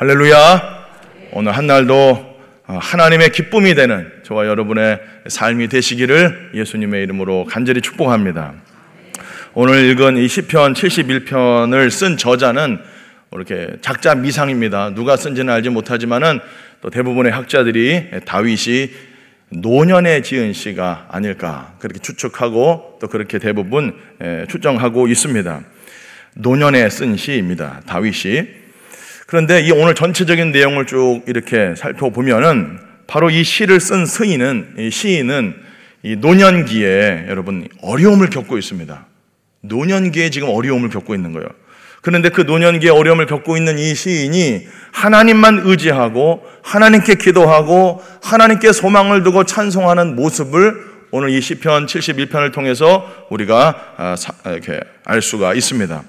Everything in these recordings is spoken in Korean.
할렐루야. 오늘 한 날도 하나님의 기쁨이 되는 저와 여러분의 삶이 되시기를 예수님의 이름으로 간절히 축복합니다. 오늘 읽은 이 시편 71편을 쓴 저자는 이렇게 작자 미상입니다. 누가 쓴지는 알지 못하지만은 또 대부분의 학자들이 다윗이 노년에 지은 시가 아닐까 그렇게 추측하고 또 그렇게 대부분 추정하고 있습니다. 노년에 쓴 시입니다. 다윗이. 그런데 이 오늘 전체적인 내용을 쭉 이렇게 살펴보면은 바로 이 시를 쓴 서인은 이 시인은 이 노년기에 여러분 어려움을 겪고 있습니다. 노년기에 지금 어려움을 겪고 있는 거예요. 그런데 그 노년기에 어려움을 겪고 있는 이 시인이 하나님만 의지하고 하나님께 기도하고 하나님께 소망을 두고 찬송하는 모습을 오늘 이 시편 71편을 통해서 우리가 아, 이렇게 알 수가 있습니다.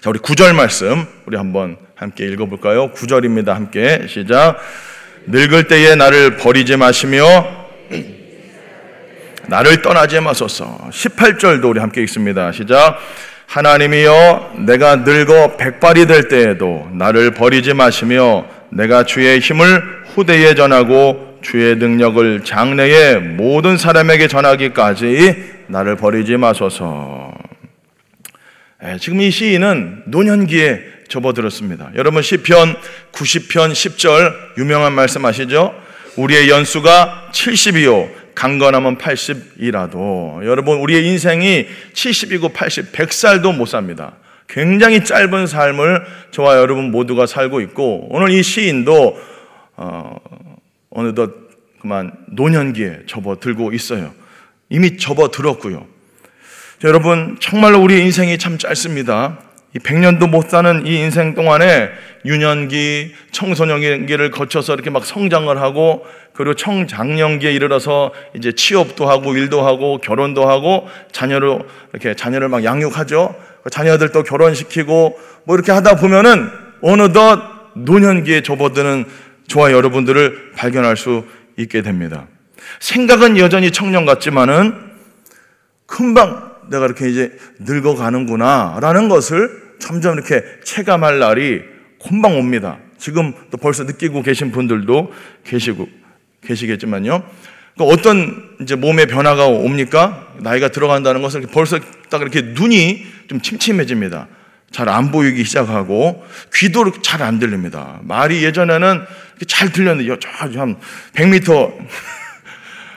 자, 우리 9절 말씀 우리 한번 함께 읽어 볼까요? 9절입니다. 함께 시작. 늙을 때에 나를 버리지 마시며 나를 떠나지 마소서. 18절도 우리 함께 읽습니다. 시작. 하나님이여 내가 늙어 백발이 될 때에도 나를 버리지 마시며 내가 주의 힘을 후대에 전하고 주의 능력을 장래의 모든 사람에게 전하기까지 나를 버리지 마소서. 예, 지금 이 시인은 노년기에 접어들었습니다. 여러분 시편 90편 10절 유명한 말씀 아시죠? 우리의 연수가 70이요 강건하면 80이라도 여러분 우리의 인생이 70이고 80, 100살도 못 삽니다. 굉장히 짧은 삶을 저와 여러분 모두가 살고 있고 오늘 이 시인도 어, 어느덧 그만 노년기에 접어들고 있어요. 이미 접어들었고요. 여러분 정말로 우리 인생이 참 짧습니다. 이 100년도 못 사는 이 인생 동안에 유년기, 청소년기를 거쳐서 이렇게 막 성장을 하고 그리고 청장년기에 이르러서 이제 취업도 하고 일도 하고 결혼도 하고 자녀로 이렇게 자녀를 막 양육하죠. 그 자녀들 또 결혼시키고 뭐 이렇게 하다 보면은 어느덧 노년기에 접어드는 저와 여러분들을 발견할 수 있게 됩니다. 생각은 여전히 청년 같지만은 금방 내가 이렇게 이제 늙어가는구나 라는 것을 점점 이렇게 체감할 날이 금방 옵니다. 지금 또 벌써 느끼고 계신 분들도 계시고 계시겠지만요. 그 어떤 이제 몸의 변화가 옵니까? 나이가 들어간다는 것은 벌써 딱 이렇게 눈이 좀 침침해집니다. 잘 안 보이기 시작하고 귀도 잘 안 들립니다. 말이 예전에는 잘 들렸는데 저한 100m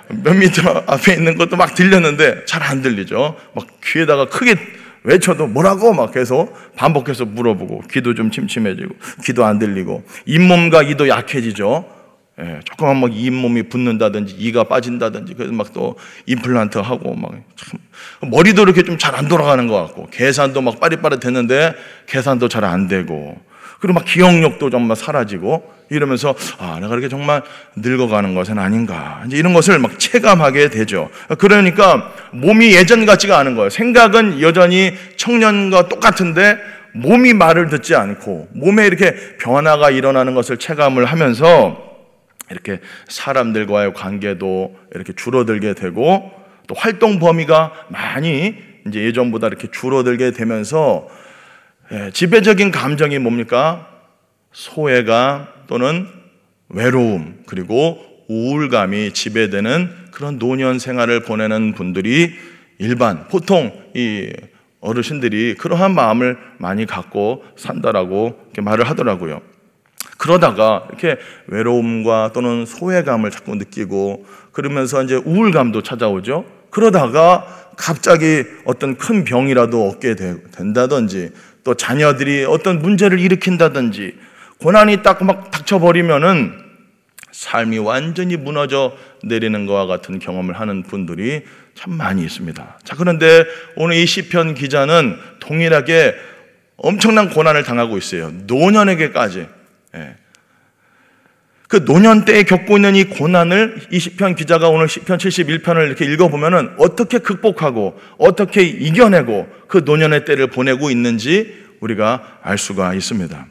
몇 미터 앞에 있는 것도 막 들렸는데 잘 안 들리죠. 막 귀에다가 크게 외쳐도 뭐라고 막 계속 반복해서 물어보고 귀도 좀 침침해지고 귀도 안 들리고 잇몸과 이도 약해지죠. 예, 조금만 막 잇몸이 붓는다든지 이가 빠진다든지 그래서 막 또 임플란트 하고 막 참 머리도 이렇게 좀 잘 안 돌아가는 것 같고 계산도 막 빠릿빠릿했는데 계산도 잘 안 되고 그리고 막 기억력도 정말 사라지고 이러면서 아 내가 이렇게 정말 늙어가는 것은 아닌가 이제 이런 것을 막 체감하게 되죠. 그러니까 몸이 예전 같지가 않은 거예요. 생각은 여전히 청년과 똑같은데 몸이 말을 듣지 않고 몸에 이렇게 변화가 일어나는 것을 체감을 하면서 이렇게 사람들과의 관계도 이렇게 줄어들게 되고 또 활동 범위가 많이 이제 예전보다 이렇게 줄어들게 되면서 예, 지배적인 감정이 뭡니까? 소외감 또는 외로움 그리고 우울감이 지배되는 그런 노년 생활을 보내는 분들이 일반 보통 이 어르신들이 그러한 마음을 많이 갖고 산다라고 이렇게 말을 하더라고요. 그러다가 이렇게 외로움과 또는 소외감을 자꾸 느끼고 그러면서 이제 우울감도 찾아오죠. 그러다가 갑자기 어떤 큰 병이라도 얻게 된다든지 또 자녀들이 어떤 문제를 일으킨다든지 고난이 딱 막 닥쳐버리면은 삶이 완전히 무너져 내리는 것과 같은 경험을 하는 분들이 참 많이 있습니다. 자, 그런데 오늘 이 시편 기자는 동일하게 엄청난 고난을 당하고 있어요. 노년에게까지. 예. 그 노년 때에 겪고 있는 이 고난을 이 시편 기자가 오늘 시편 71편을 이렇게 읽어보면은 어떻게 극복하고 어떻게 이겨내고 그 노년의 때를 보내고 있는지 우리가 알 수가 있습니다.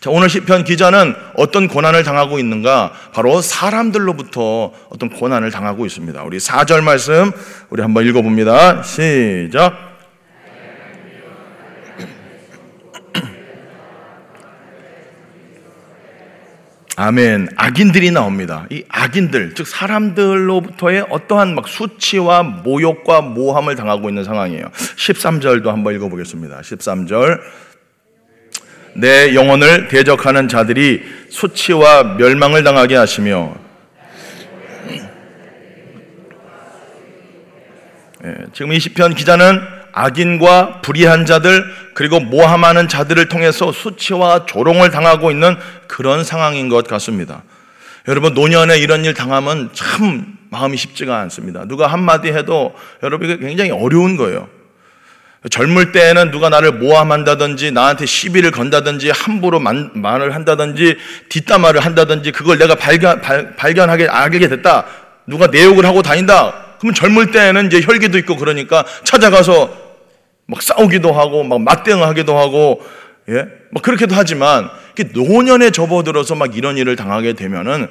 자, 오늘 시편 기자는 어떤 고난을 당하고 있는가? 바로 사람들로부터 어떤 고난을 당하고 있습니다. 우리 4절 말씀 우리 한번 읽어 봅니다. 시작. 아멘. 악인들이 나옵니다. 이 악인들, 즉 사람들로부터의 어떠한 막 수치와 모욕과 모함을 당하고 있는 상황이에요. 13절도 한번 읽어보겠습니다. 13절. 내 영혼을 대적하는 자들이 수치와 멸망을 당하게 하시며 예, 지금 이 시편 기자는 악인과 불의한 자들 그리고 모함하는 자들을 통해서 수치와 조롱을 당하고 있는 그런 상황인 것 같습니다. 여러분 노년에 이런 일 당하면 참 마음이 쉽지가 않습니다. 누가 한마디 해도 여러분 굉장히 어려운 거예요. 젊을 때에는 누가 나를 모함한다든지 나한테 시비를 건다든지 함부로 만, 말을 한다든지 뒷담화를 한다든지 그걸 내가 발견, 발, 발견하게 알게 됐다. 누가 내 욕을 하고 다닌다. 그러면 젊을 때에는 이제 혈기도 있고 그러니까 찾아가서 막 싸우기도 하고 막 맞대응하기도 하고 예? 막 그렇게도 하지만 노년에 접어들어서 막 이런 일을 당하게 되면은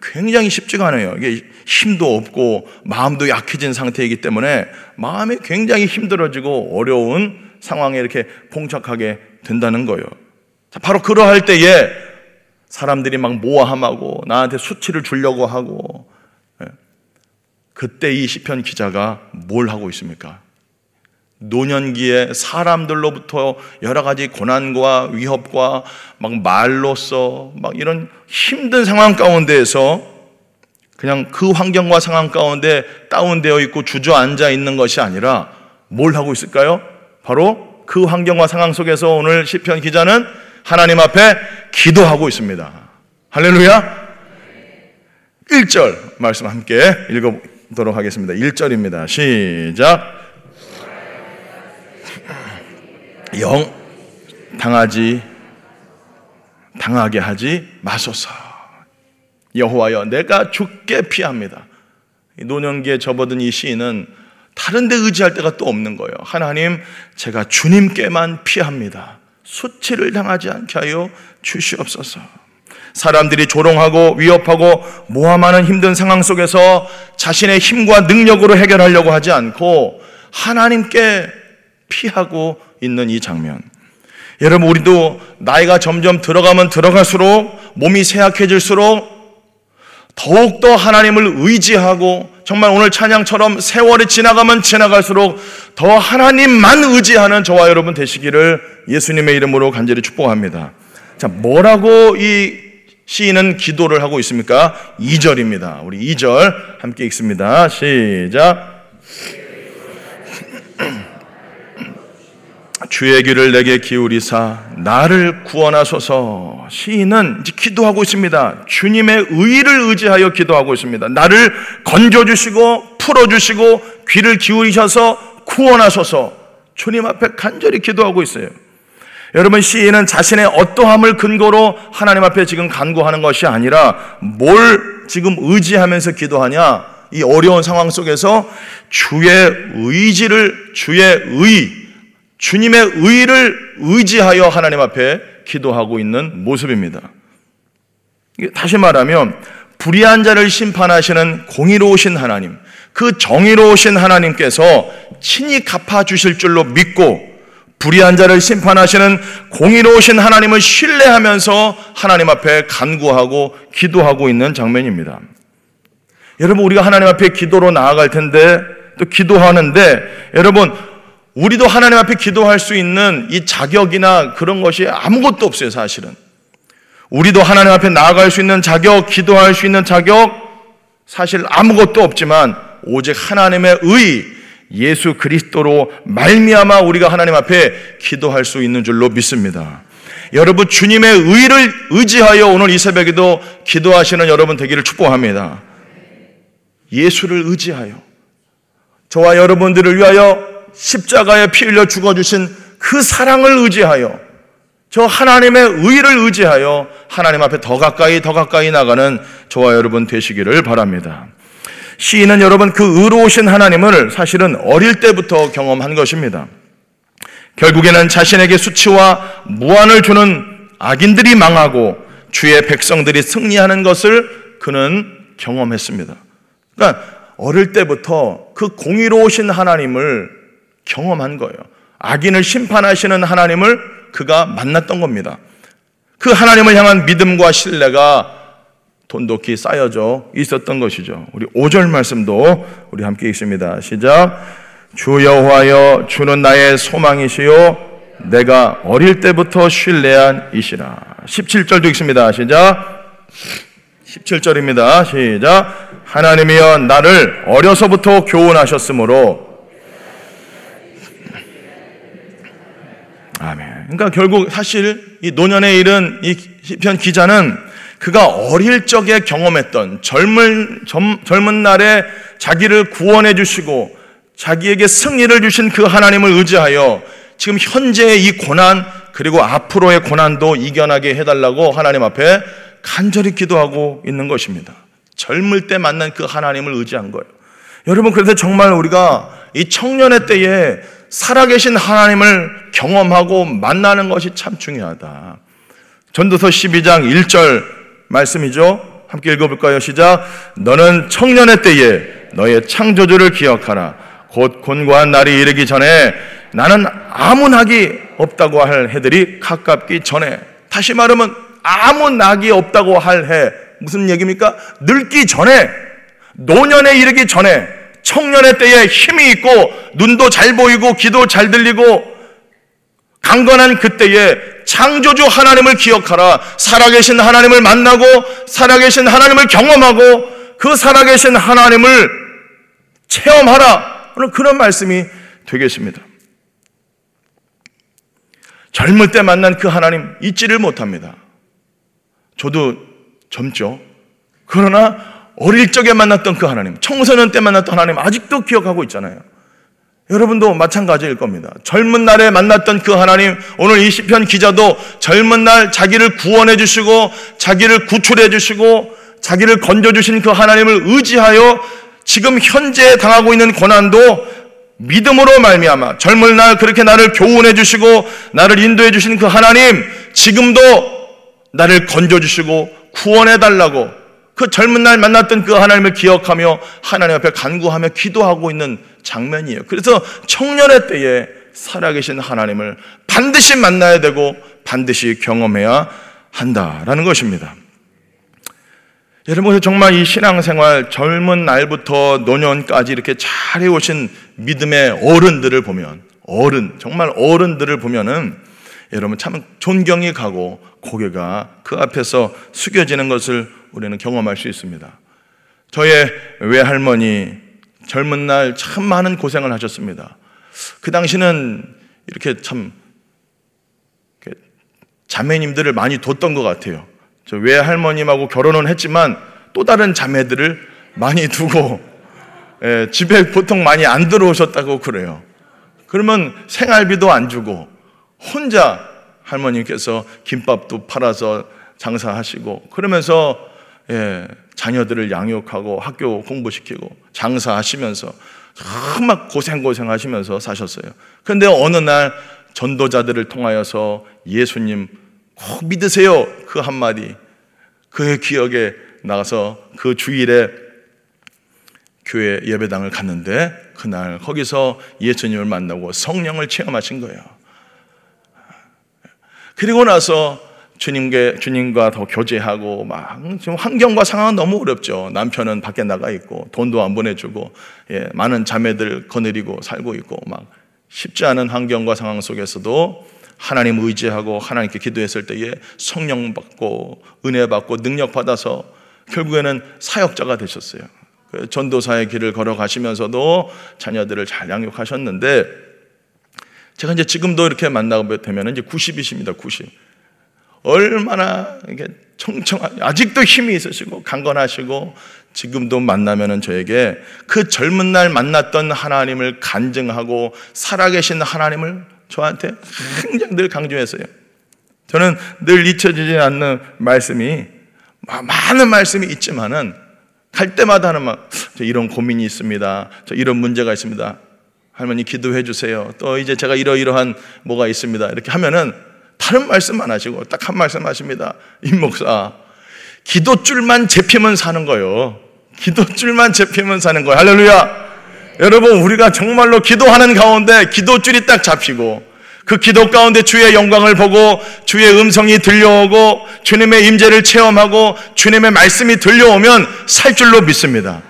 굉장히 쉽지가 않아요. 이게 힘도 없고 마음도 약해진 상태이기 때문에 마음이 굉장히 힘들어지고 어려운 상황에 이렇게 봉착하게 된다는 거예요. 자, 바로 그러할 때에 사람들이 막 모함하고 나한테 수치를 주려고 하고 예? 그때 이 시편 기자가 뭘 하고 있습니까? 노년기에 사람들로부터 여러 가지 고난과 위협과 막 말로써 막 이런 힘든 상황 가운데에서 그냥 그 환경과 상황 가운데 다운되어 있고 주저앉아 있는 것이 아니라 뭘 하고 있을까요? 바로 그 환경과 상황 속에서 오늘 시편 기자는 하나님 앞에 기도하고 있습니다. 할렐루야. 1절 말씀 함께 읽어보도록 하겠습니다. 1절입니다. 시작. 영 당하지 당하게 하지 마소서. 여호와여 내가 죽게 피합니다. 노년기에 접어든 이 시인은 다른 데 의지할 데가 또 없는 거예요. 하나님 제가 주님께만 피합니다. 수치를 당하지 않게 하여 주시옵소서. 사람들이 조롱하고 위협하고 모함하는 힘든 상황 속에서 자신의 힘과 능력으로 해결하려고 하지 않고 하나님께 피하고 있는 이 장면. 여러분, 우리도 나이가 점점 들어가면 들어갈수록 몸이 쇠약해질수록 더욱더 하나님을 의지하고 정말 오늘 찬양처럼 세월이 지나가면 지나갈수록 더 하나님만 의지하는 저와 여러분 되시기를 예수님의 이름으로 간절히 축복합니다. 자, 뭐라고 이 시인은 기도를 하고 있습니까? 2절입니다. 우리 2절 함께 읽습니다. 시작. 주의 귀를 내게 기울이사 나를 구원하소서 시인은 이제 기도하고 있습니다. 주님의 의를 의지하여 기도하고 있습니다. 나를 건져주시고 풀어주시고 귀를 기울이셔서 구원하소서 주님 앞에 간절히 기도하고 있어요. 여러분 시인은 자신의 어떠함을 근거로 하나님 앞에 지금 간구하는 것이 아니라 뭘 지금 의지하면서 기도하냐? 이 어려운 상황 속에서 주의 의지를 주의 의 주님의 의를 의지하여 하나님 앞에 기도하고 있는 모습입니다. 다시 말하면 불의한 자를 심판하시는 공의로우신 하나님, 그 정의로우신 하나님께서 친히 갚아 주실 줄로 믿고 불의한 자를 심판하시는 공의로우신 하나님을 신뢰하면서 하나님 앞에 간구하고 기도하고 있는 장면입니다. 여러분 우리가 하나님 앞에 기도로 나아갈 텐데 또 기도하는데 여러분 우리도 하나님 앞에 기도할 수 있는 이 자격이나 그런 것이 아무것도 없어요, 사실은. 우리도 하나님 앞에 나아갈 수 있는 자격, 기도할 수 있는 자격, 사실 아무것도 없지만 오직 하나님의 의, 예수 그리스도로 말미암아 우리가 하나님 앞에 기도할 수 있는 줄로 믿습니다. 여러분 주님의 의를 의지하여 오늘 이 새벽에도 기도하시는 여러분 되기를 축복합니다. 예수를 의지하여 저와 여러분들을 위하여 십자가에 피 흘려 죽어주신 그 사랑을 의지하여 저 하나님의 의를 의지하여 하나님 앞에 더 가까이 더 가까이 나가는 저와 여러분 되시기를 바랍니다. 시인은 여러분 그 의로우신 하나님을 사실은 어릴 때부터 경험한 것입니다. 결국에는 자신에게 수치와 무한을 주는 악인들이 망하고 주의 백성들이 승리하는 것을 그는 경험했습니다. 그러니까 어릴 때부터 그 공의로우신 하나님을 경험한 거예요. 악인을 심판하시는 하나님을 그가 만났던 겁니다. 그 하나님을 향한 믿음과 신뢰가 돈독히 쌓여져 있었던 것이죠. 우리 5절 말씀도 우리 함께 읽습니다. 시작. 주 여호와여 주는 나의 소망이시요 내가 어릴 때부터 신뢰한 이시라. 17절도 읽습니다. 시작. 17절입니다. 시작. 하나님이여 나를 어려서부터 교훈하셨으므로 아멘. 그러니까 결국 사실 이 노년에 이른 이 시편 기자는 그가 어릴 적에 경험했던 젊은 젊은 날에 자기를 구원해 주시고 자기에게 승리를 주신 그 하나님을 의지하여 지금 현재의 이 고난 그리고 앞으로의 고난도 이겨나게 해달라고 하나님 앞에 간절히 기도하고 있는 것입니다. 젊을 때 만난 그 하나님을 의지한 거예요. 여러분, 그래서 정말 우리가 이 청년의 때에 살아계신 하나님을 경험하고 만나는 것이 참 중요하다. 전도서 12장 1절 말씀이죠. 함께 읽어볼까요? 시작. 너는 청년의 때에 너의 창조주를 기억하라. 곧 곤고한 날이 이르기 전에 나는 아무 낙이 없다고 할 해들이 가깝기 전에 다시 말하면 아무 낙이 없다고 할 해 무슨 얘기입니까? 늙기 전에 노년에 이르기 전에 청년의 때에 힘이 있고 눈도 잘 보이고 귀도 잘 들리고 강건한 그때에 창조주 하나님을 기억하라. 살아계신 하나님을 만나고 살아계신 하나님을 경험하고 그 살아계신 하나님을 체험하라. 그런 말씀이 되겠습니다. 젊을 때 만난 그 하나님 잊지를 못합니다. 저도 젊죠. 그러나 어릴 적에 만났던 그 하나님, 청소년 때 만났던 하나님 아직도 기억하고 있잖아요. 여러분도 마찬가지일 겁니다. 젊은 날에 만났던 그 하나님, 오늘 이 시편 기자도 젊은 날 자기를 구원해 주시고 자기를 구출해 주시고 자기를 건져 주신 그 하나님을 의지하여 지금 현재 당하고 있는 고난도 믿음으로 말미암아 젊은 날 그렇게 나를 교훈해 주시고 나를 인도해 주신 그 하나님 지금도 나를 건져 주시고 구원해 달라고 그 젊은 날 만났던 그 하나님을 기억하며 하나님 앞에 간구하며 기도하고 있는 장면이에요. 그래서 청년의 때에 살아계신 하나님을 반드시 만나야 되고 반드시 경험해야 한다라는 것입니다. 여러분, 정말 이 신앙생활 젊은 날부터 노년까지 이렇게 잘 해오신 믿음의 어른들을 보면, 어른, 정말 어른들을 보면은 여러분 참 존경이 가고 고개가 그 앞에서 숙여지는 것을 우리는 경험할 수 있습니다. 저의 외할머니 젊은 날 참 많은 고생을 하셨습니다. 그 당시는 이렇게 참 자매님들을 많이 뒀던 것 같아요. 저 외할머님하고 결혼은 했지만 또 다른 자매들을 많이 두고 예, 집에 보통 많이 안 들어오셨다고 그래요. 그러면 생활비도 안 주고 혼자 할머님께서 김밥도 팔아서 장사하시고 그러면서 예, 자녀들을 양육하고 학교 공부시키고 장사하시면서 정말 고생고생 하시면서 사셨어요. 그런데 어느 날 전도자들을 통하여서 예수님 꼭 믿으세요. 그 한마디. 그의 기억에 나가서 그 주일에 교회 예배당을 갔는데 그날 거기서 예수님을 만나고 성령을 체험하신 거예요. 그리고 나서 주님께, 주님과 더 교제하고 막 지금 환경과 상황은 너무 어렵죠. 남편은 밖에 나가 있고 돈도 안 보내주고 예, 많은 자매들 거느리고 살고 있고 막 쉽지 않은 환경과 상황 속에서도 하나님 의지하고 하나님께 기도했을 때에 성령 받고 은혜 받고 능력 받아서 결국에는 사역자가 되셨어요. 그 전도사의 길을 걸어가시면서도 자녀들을 잘 양육하셨는데 제가 이제 지금도 이렇게 만나게 되면 이제 90이십니다. 90. 얼마나 이게 청청한 아직도 힘이 있으시고 강건하시고 지금도 만나면은 저에게 그 젊은 날 만났던 하나님을 간증하고 살아계신 하나님을 저한테 굉장히 늘 강조했어요. 저는 늘 잊혀지지 않는 말씀이 많은 말씀이 있지만은 갈 때마다 하는 막 이런 고민이 있습니다. 저 이런 문제가 있습니다. 할머니 기도해 주세요. 또 이제 제가 이러이러한 뭐가 있습니다. 이렇게 하면은 다른 말씀 안 하시고 딱 한 말씀 하십니다. 임 목사. 기도줄만 잡히면 사는 거예요. 기도줄만 잡히면 사는 거예요. 할렐루야. 여러분, 우리가 정말로 기도하는 가운데 기도줄이 딱 잡히고 그 기도 가운데 주의 영광을 보고 주의 음성이 들려오고 주님의 임재를 체험하고 주님의 말씀이 들려오면 살 줄로 믿습니다.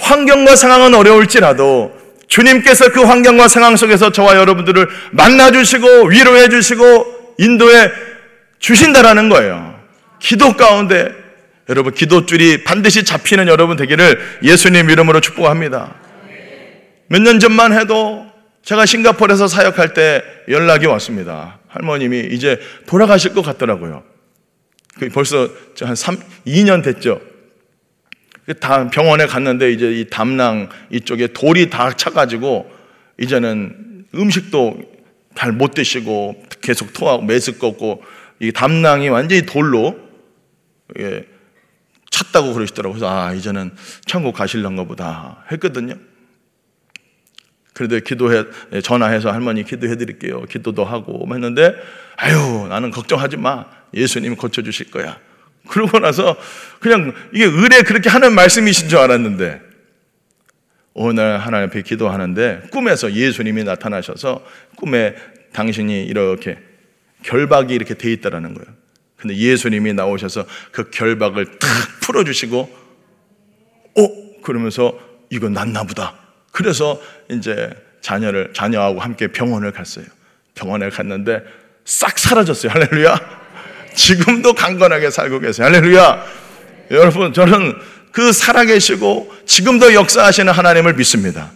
환경과 상황은 어려울지라도 주님께서 그 환경과 상황 속에서 저와 여러분들을 만나 주시고 위로해 주시고 인도해 주신다라는 거예요. 기도 가운데 여러분 기도줄이 반드시 잡히는 여러분 되기를 예수님 이름으로 축복합니다. 몇 년 전만 해도 제가 싱가포르에서 사역할 때 연락이 왔습니다. 할머님이 이제 돌아가실 것 같더라고요. 그 벌써 한 3, 2년 됐죠. 그다 병원에 갔는데 이제 이 담낭 이쪽에 돌이 다 차가지고 이제는 음식도 잘 못 드시고 계속 토하고 매스 꺾고 이 담낭이 완전히 돌로 예, 찼다고 그러시더라고요. 그래서 아 이제는 천국 가실런가 보다 했거든요. 그래도 기도해 전화해서 할머니 기도해 드릴게요. 기도도 하고 뭐 했는데 아유 나는 걱정하지 마. 예수님 고쳐 주실 거야. 그러고 나서 그냥 이게 의뢰 그렇게 하는 말씀이신 줄 알았는데 어느 날 하나님 앞에 기도하는데 꿈에서 예수님이 나타나셔서 꿈에 당신이 이렇게 결박이 이렇게 돼 있다라는 거예요. 근데 예수님이 나오셔서 그 결박을 탁 풀어주시고, 어? 그러면서 이거 낫나 보다. 그래서 이제 자녀를, 자녀하고 함께 병원을 갔어요. 병원에 갔는데 싹 사라졌어요. 할렐루야. 지금도 강건하게 살고 계세요. 할렐루야. 여러분, 저는 그 살아계시고 지금도 역사하시는 하나님을 믿습니다.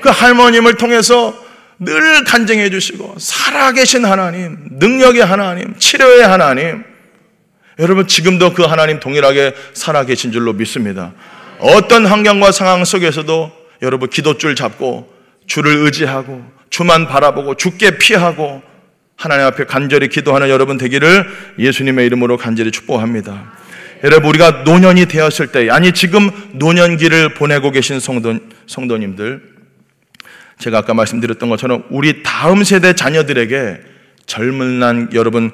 그 할머님을 통해서 늘 간증해 주시고 살아계신 하나님, 능력의 하나님, 치료의 하나님. 여러분 지금도 그 하나님 동일하게 살아계신 줄로 믿습니다. 어떤 환경과 상황 속에서도 여러분 기도줄 잡고 주를 의지하고 주만 바라보고 주께 피하고 하나님 앞에 간절히 기도하는 여러분 되기를 예수님의 이름으로 간절히 축복합니다. 여러분 우리가 노년이 되었을 때 아니 지금 노년기를 보내고 계신 성도, 성도님들 제가 아까 말씀드렸던 것처럼 우리 다음 세대 자녀들에게 젊은 날 여러분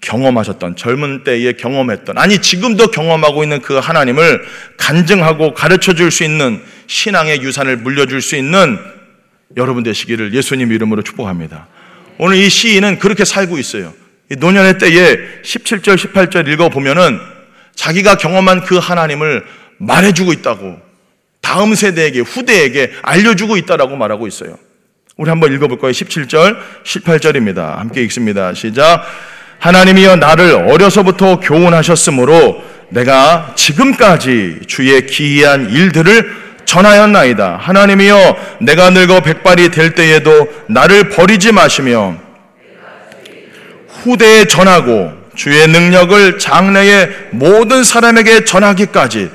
경험하셨던 젊은 때에 경험했던 아니 지금도 경험하고 있는 그 하나님을 간증하고 가르쳐 줄 수 있는 신앙의 유산을 물려줄 수 있는 여러분 되시기를 예수님 이름으로 축복합니다. 오늘 이 시인은 그렇게 살고 있어요. 노년의 때에 17절, 18절 읽어 보면은 자기가 경험한 그 하나님을 말해주고 있다고 다음 세대에게, 후대에게 알려주고 있다라고 말하고 있어요. 우리 한번 읽어볼 거예요. 17절, 18절입니다. 함께 읽습니다. 시작. 하나님이여 나를 어려서부터 교훈하셨으므로 내가 지금까지 주의 기이한 일들을 전하였나이다. 하나님이여 내가 늙어 백발이 될 때에도 나를 버리지 마시며 후대에 전하고 주의 능력을 장래의 모든 사람에게 전하기까지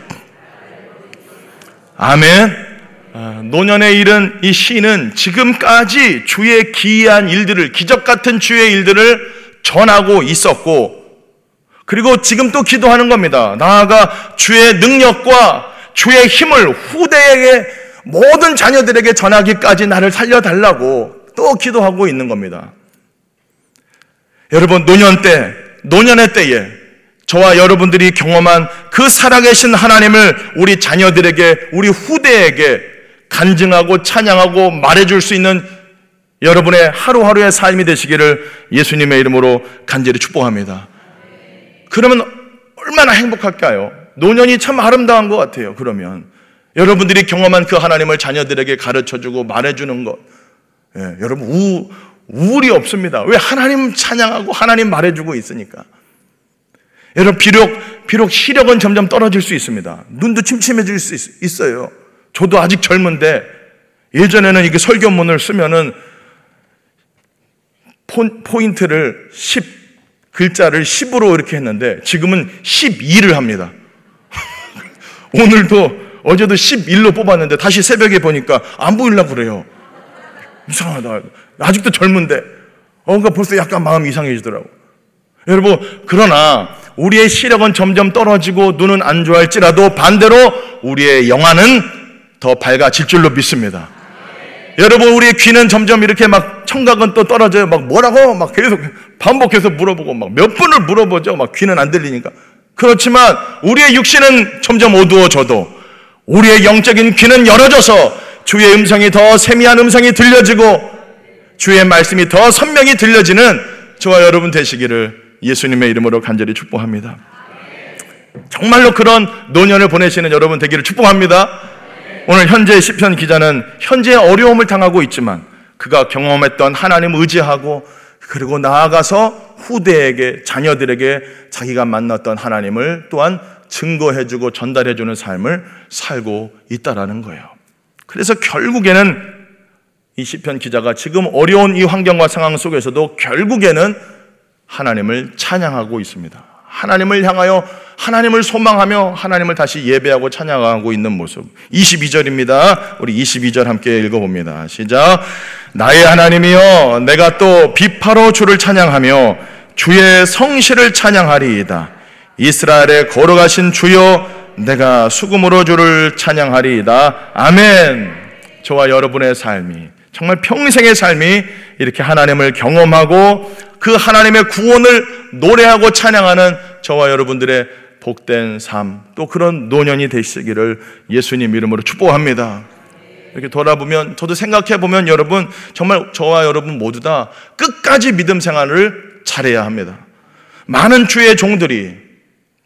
아멘. 아, 노년에 이른 이 시는 지금까지 주의 기이한 일들을 기적 같은 주의 일들을 전하고 있었고 그리고 지금 또 기도하는 겁니다. 나아가 주의 능력과 주의 힘을 후대에게 모든 자녀들에게 전하기까지 나를 살려달라고 또 기도하고 있는 겁니다. 여러분 노년 때 노년의 때에 저와 여러분들이 경험한 그 살아계신 하나님을 우리 자녀들에게, 우리 후대에게 간증하고 찬양하고 말해줄 수 있는 여러분의 하루하루의 삶이 되시기를 예수님의 이름으로 간절히 축복합니다. 그러면 얼마나 행복할까요? 노년이 참 아름다운 것 같아요. 그러면 여러분들이 경험한 그 하나님을 자녀들에게 가르쳐주고 말해주는 것, 예, 여러분 우, 우울이 없습니다. 왜 하나님 찬양하고 하나님 말해주고 있으니까. 여러분, 비록, 비록 시력은 점점 떨어질 수 있습니다. 눈도 침침해질 수 있, 어요 저도 아직 젊은데 예전에는 이게 설교문을 쓰면은 포인트를 10, 글자를 10으로 이렇게 했는데 지금은 12를 합니다. 오늘도 어제도 11로 뽑았는데 다시 새벽에 보니까 안 보이려고 그래요. 이상하다. 아직도 젊은데. 어, 그러니까 벌써 약간 마음이 이상해지더라고. 여러분, 그러나 우리의 시력은 점점 떨어지고 눈은 안 좋아할지라도 반대로 우리의 영화는 더 밝아질 줄로 믿습니다. 여러분, 우리의 귀는 점점 이렇게 막 청각은 또 떨어져요. 막 뭐라고? 막 계속 반복해서 물어보고 막몇 분을 물어보죠. 막 귀는 안 들리니까. 그렇지만 우리의 육신은 점점 어두워져도 우리의 영적인 귀는 열어져서 주의 음성이 더 세미한 음성이 들려지고 주의 말씀이 더 선명히 들려지는 저와 여러분 되시기를 예수님의 이름으로 간절히 축복합니다. 정말로 그런 노년을 보내시는 여러분 되기를 축복합니다. 오늘 현재 시편 기자는 현재 어려움을 당하고 있지만 그가 경험했던 하나님 의지하고 그리고 나아가서 후대에게 자녀들에게 자기가 만났던 하나님을 또한 증거해주고 전달해주는 삶을 살고 있다라는 거예요. 그래서 결국에는 이 시편 기자가 지금 어려운 이 환경과 상황 속에서도 결국에는 하나님을 찬양하고 있습니다. 하나님을 향하여 하나님을 소망하며 하나님을 다시 예배하고 찬양하고 있는 모습. 22절입니다. 우리 22절 함께 읽어봅니다. 시작. 나의 하나님이여 내가 또 비파로 주를 찬양하며 주의 성실을 찬양하리이다. 이스라엘에 걸어가신 주여 내가 수금으로 주를 찬양하리이다. 아멘. 저와 여러분의 삶이 정말 평생의 삶이 이렇게 하나님을 경험하고 그 하나님의 구원을 노래하고 찬양하는 저와 여러분들의 복된 삶, 또 그런 노년이 되시기를 예수님 이름으로 축복합니다. 이렇게 돌아보면, 저도 생각해 보면 여러분, 정말 저와 여러분 모두 다 끝까지 믿음 생활을 잘해야 합니다. 많은 주의 종들이,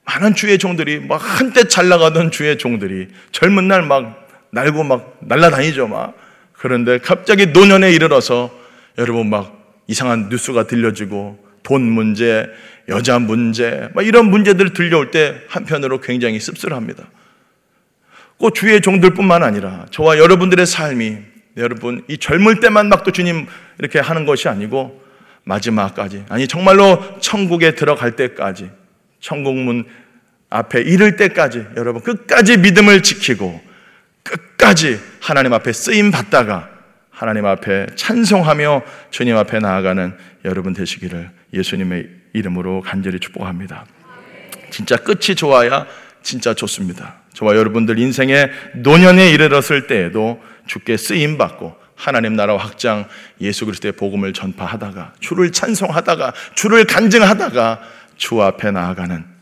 많은 주의 종들이, 막 한때 잘 나가던 주의 종들이 젊은 날 막 날고 막 날라다니죠, 막. 그런데 갑자기 노년에 이르러서 여러분 막 이상한 뉴스가 들려지고 돈 문제, 여자 문제, 막 이런 문제들 들려올 때 한편으로 굉장히 씁쓸합니다. 꼭 주의 종들뿐만 아니라 저와 여러분들의 삶이 여러분 이 젊을 때만 막 또 주님 이렇게 하는 것이 아니고 마지막까지 아니 정말로 천국에 들어갈 때까지 천국문 앞에 이를 때까지 여러분 끝까지 믿음을 지키고 끝까지 하나님 앞에 쓰임 받다가 하나님 앞에 찬송하며 주님 앞에 나아가는 여러분 되시기를 예수님의 이름으로 간절히 축복합니다. 진짜 끝이 좋아야 진짜 좋습니다. 저와 여러분들 인생의 노년에 이르렀을 때에도 주께 쓰임 받고 하나님 나라 확장 예수 그리스도의 복음을 전파하다가 주를 찬송하다가 주를 간증하다가 주 앞에 나아가는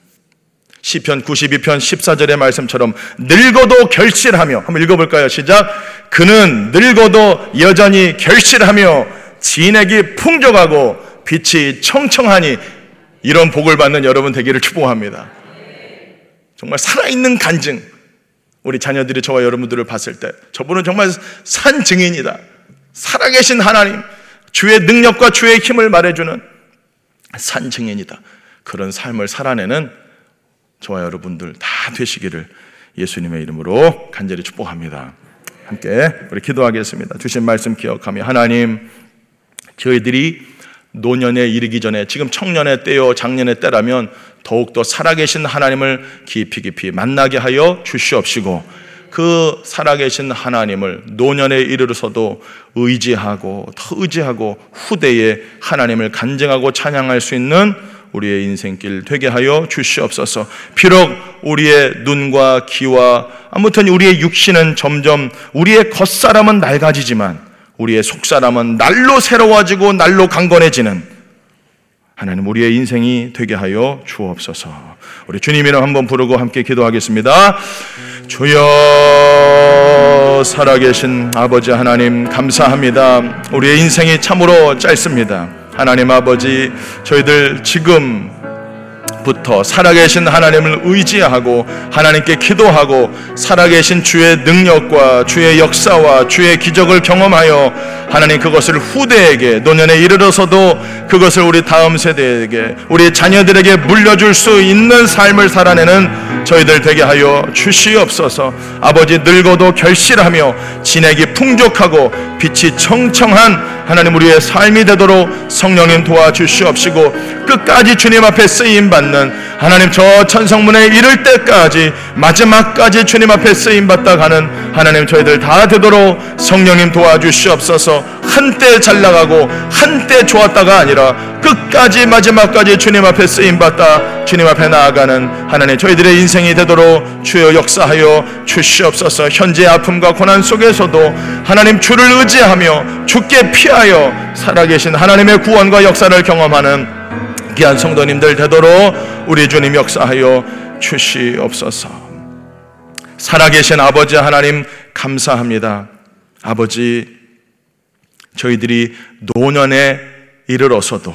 시편 92편 14절의 말씀처럼 늙어도 결실하며 한번 읽어볼까요? 시작. 그는 늙어도 여전히 결실하며 진액이 풍족하고 빛이 청청하니 이런 복을 받는 여러분 되기를 축복합니다. 정말 살아있는 간증. 우리 자녀들이 저와 여러분들을 봤을 때 저분은 정말 산 증인이다. 살아계신 하나님, 주의 능력과 주의 힘을 말해주는 산 증인이다. 그런 삶을 살아내는 저와 여러분들 다 되시기를 예수님의 이름으로 간절히 축복합니다. 함께 우리 기도하겠습니다. 주신 말씀 기억하며 하나님 저희들이 노년에 이르기 전에 지금 청년의 때요 장년의 때라면 더욱더 살아계신 하나님을 깊이 깊이 만나게 하여 주시옵시고 그 살아계신 하나님을 노년에 이르러서도 의지하고 더 의지하고 후대에 하나님을 간증하고 찬양할 수 있는 우리의 인생길 되게 하여 주시옵소서. 비록 우리의 눈과 귀와 아무튼 우리의 육신은 점점 우리의 겉사람은 낡아지지만 우리의 속사람은 날로 새로워지고 날로 강건해지는 하나님 우리의 인생이 되게 하여 주옵소서. 우리 주님 이름 한번 부르고 함께 기도하겠습니다. 주여 살아계신 아버지 하나님 감사합니다. 우리의 인생이 참으로 짧습니다. 하나님 아버지 저희들 지금 부터 살아계신 하나님을 의지하고 하나님께 기도하고 살아계신 주의 능력과 주의 역사와 주의 기적을 경험하여 하나님 그것을 후대에게 노년에 이르러서도 그것을 우리 다음 세대에게 우리 자녀들에게 물려줄 수 있는 삶을 살아내는 저희들 되게 하여 주시옵소서. 아버지 늙어도 결실하며 진액이 풍족하고 빛이 청청한 하나님 우리의 삶이 되도록 성령님 도와주시옵시고 끝까지 주님 앞에 쓰임 받는 하나님 저 천성문에 이를 때까지 마지막까지 주님 앞에 쓰임 받다 가는 하나님 저희들 다 되도록 성령님 도와주시옵소서. 한때 잘 나가고 한때 좋았다가 아니라 끝까지 마지막까지 주님 앞에 쓰임 받다 주님 앞에 나아가는 하나님 저희들의 인생 이 되도록 주여 역사하여 주시옵소서. 현재 아픔과 고난 속에서도 하나님 주를 의지하며 주께 피하여 살아계신 하나님의 구원과 역사를 경험하는 귀한 성도님들 되도록 우리 주님 역사하여 주시옵소서. 살아계신 아버지 하나님 감사합니다. 아버지 저희들이 노년에 이르러서도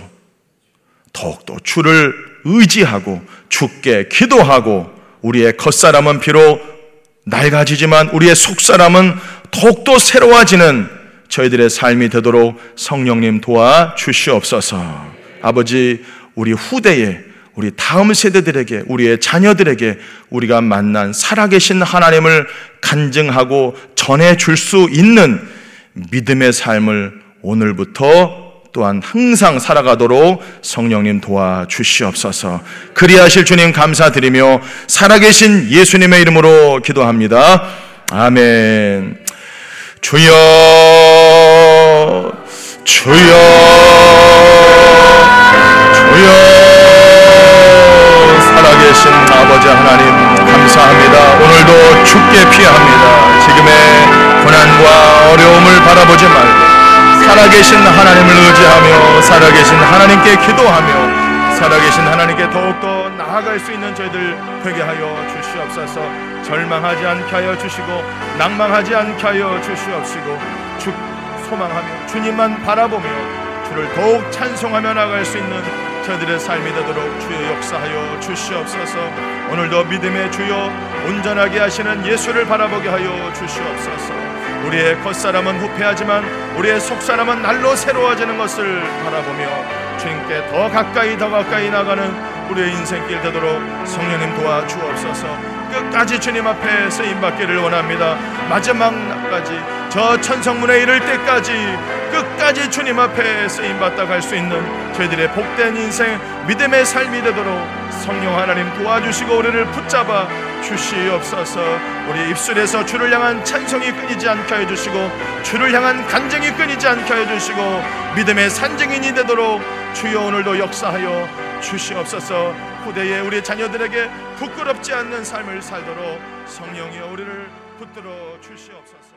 더욱더 주를 의지하고 주께 기도하고 우리의 겉사람은 비록 낡아지지만 우리의 속사람은 더욱더 새로워지는 저희들의 삶이 되도록 성령님 도와 주시옵소서. 아버지, 우리 후대에 우리 다음 세대들에게 우리의 자녀들에게 우리가 만난 살아계신 하나님을 간증하고 전해 줄 수 있는 믿음의 삶을 오늘부터 또한 항상 살아가도록 성령님 도와주시옵소서. 그리하실 주님 감사드리며 살아계신 예수님의 이름으로 기도합니다. 아멘. 주여, 주여, 주여, 살아계신 아버지 하나님 감사합니다. 오늘도 죽게 피합니다. 지금의 고난과 어려움을 바라보지 말고 살아계신 하나님을 의지하며 살아계신 하나님께 기도하며 살아계신 하나님께 더욱더 나아갈 수 있는 저희들 되게 하여 주시옵소서. 절망하지 않게 하여 주시고 낭망하지 않게 하여 주시옵시고 주 소망하며 주님만 바라보며 주를 더욱 찬송하며 나갈 수 있는 저희들의 삶이 되도록 주여 역사하여 주시옵소서. 오늘도 믿음의 주여 온전하게 하시는 예수를 바라보게 하여 주시옵소서 우리의 겉사람은 후패하지만 우리의 속사람은 날로 새로워지는 것을 바라보며 주님께 더 가까이 더 가까이 나가는 우리의 인생길 되도록 성령님 도와주옵소서. 끝까지 주님 앞에 쓰임 받기를 원합니다. 마지막 날까지 저 천성문에 이를 때까지 끝까지 주님 앞에 쓰임 받다 갈 수 있는 저희들의 복된 인생 믿음의 삶이 되도록 성령 하나님 도와주시고 우리를 붙잡아 주시옵소서. 우리 입술에서 주를 향한 찬송이 끊이지 않게 해 주시고 주를 향한 간증이 끊이지 않게 해 주시고 믿음의 산증인이 되도록 주여 오늘도 역사하여 주시옵소서. 후대에 우리 자녀들에게 부끄럽지 않는 삶을 살도록 성령이여 우리를 붙들어 주시옵소서